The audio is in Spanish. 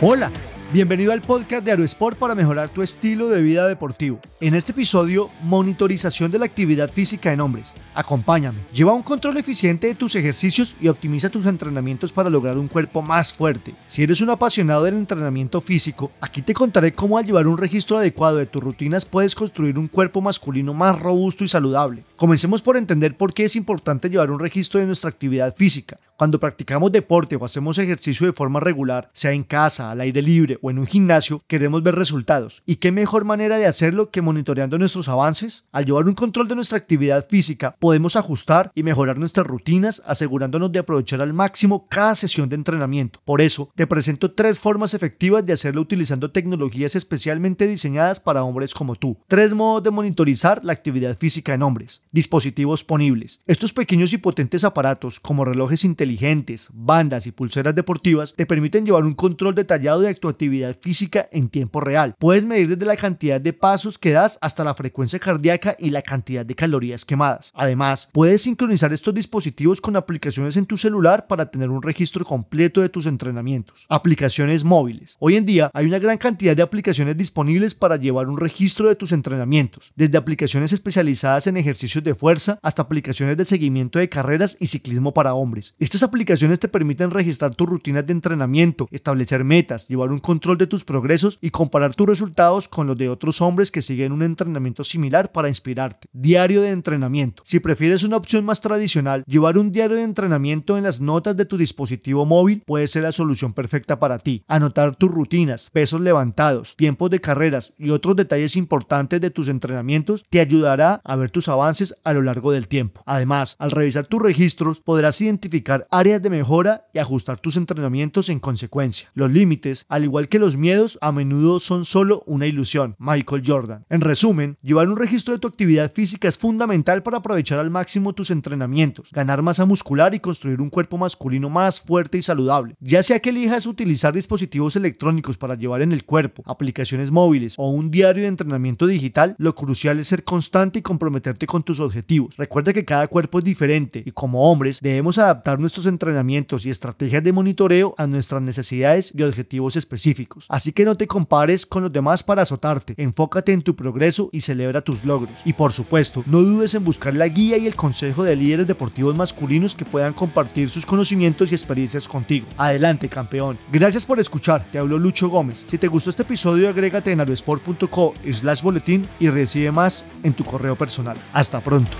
Hola, bienvenido al podcast de Aerosport para mejorar tu estilo de vida deportivo. En este episodio, monitorización de la actividad física en hombres. Acompáñame. Lleva un control eficiente de tus ejercicios y optimiza tus entrenamientos para lograr un cuerpo más fuerte. Si eres un apasionado del entrenamiento físico, aquí te contaré cómo al llevar un registro adecuado de tus rutinas puedes construir un cuerpo masculino más robusto y saludable. Comencemos por entender por qué es importante llevar un registro de nuestra actividad física. Cuando practicamos deporte o hacemos ejercicio de forma regular, sea en casa, al aire libre o en un gimnasio, queremos ver resultados. ¿Y qué mejor manera de hacerlo que monitoreando nuestros avances? Al llevar un control de nuestra actividad física, podemos ajustar y mejorar nuestras rutinas, asegurándonos de aprovechar al máximo cada sesión de entrenamiento. Por eso, te presento tres formas efectivas de hacerlo utilizando tecnologías especialmente diseñadas para hombres como tú. Tres modos de monitorizar la actividad física en hombres. Dispositivos ponibles. Estos pequeños y potentes aparatos, como relojes inteligentes, inteligentes, bandas y pulseras deportivas te permiten llevar un control detallado de tu actividad física en tiempo real. Puedes medir desde la cantidad de pasos que das hasta la frecuencia cardíaca y la cantidad de calorías quemadas. Además, puedes sincronizar estos dispositivos con aplicaciones en tu celular para tener un registro completo de tus entrenamientos. Aplicaciones móviles. Hoy en día hay una gran cantidad de aplicaciones disponibles para llevar un registro de tus entrenamientos, desde aplicaciones especializadas en ejercicios de fuerza hasta aplicaciones de seguimiento de carreras y ciclismo para hombres. Estas aplicaciones te permiten registrar tus rutinas de entrenamiento, establecer metas, llevar un control de tus progresos y comparar tus resultados con los de otros hombres que siguen un entrenamiento similar para inspirarte. Diario de entrenamiento. Si prefieres una opción más tradicional, llevar un diario de entrenamiento en las notas de tu dispositivo móvil puede ser la solución perfecta para ti. Anotar tus rutinas, pesos levantados, tiempos de carreras y otros detalles importantes de tus entrenamientos te ayudará a ver tus avances a lo largo del tiempo. Además, al revisar tus registros podrás identificar áreas de mejora y ajustar tus entrenamientos en consecuencia. Los límites, al igual que los miedos, a menudo son solo una ilusión. Michael Jordan. En resumen, llevar un registro de tu actividad física es fundamental para aprovechar al máximo tus entrenamientos, ganar masa muscular y construir un cuerpo masculino más fuerte y saludable. Ya sea que elijas utilizar dispositivos electrónicos para llevar en el cuerpo, aplicaciones móviles o un diario de entrenamiento digital, lo crucial es ser constante y comprometerte con tus objetivos. Recuerda que cada cuerpo es diferente y como hombres debemos adaptar nuestros entrenamientos y estrategias de monitoreo a nuestras necesidades y objetivos específicos. Así que no te compares con los demás para azotarte, enfócate en tu progreso y celebra tus logros. Y por supuesto, no dudes en buscar la guía y el consejo de líderes deportivos masculinos que puedan compartir sus conocimientos y experiencias contigo. Adelante, campeón. Gracias por escuchar, te habló Lucho Gómez. Si te gustó este episodio, agrégate en aerosport.co slash boletín y recibe más en tu correo personal. Hasta pronto.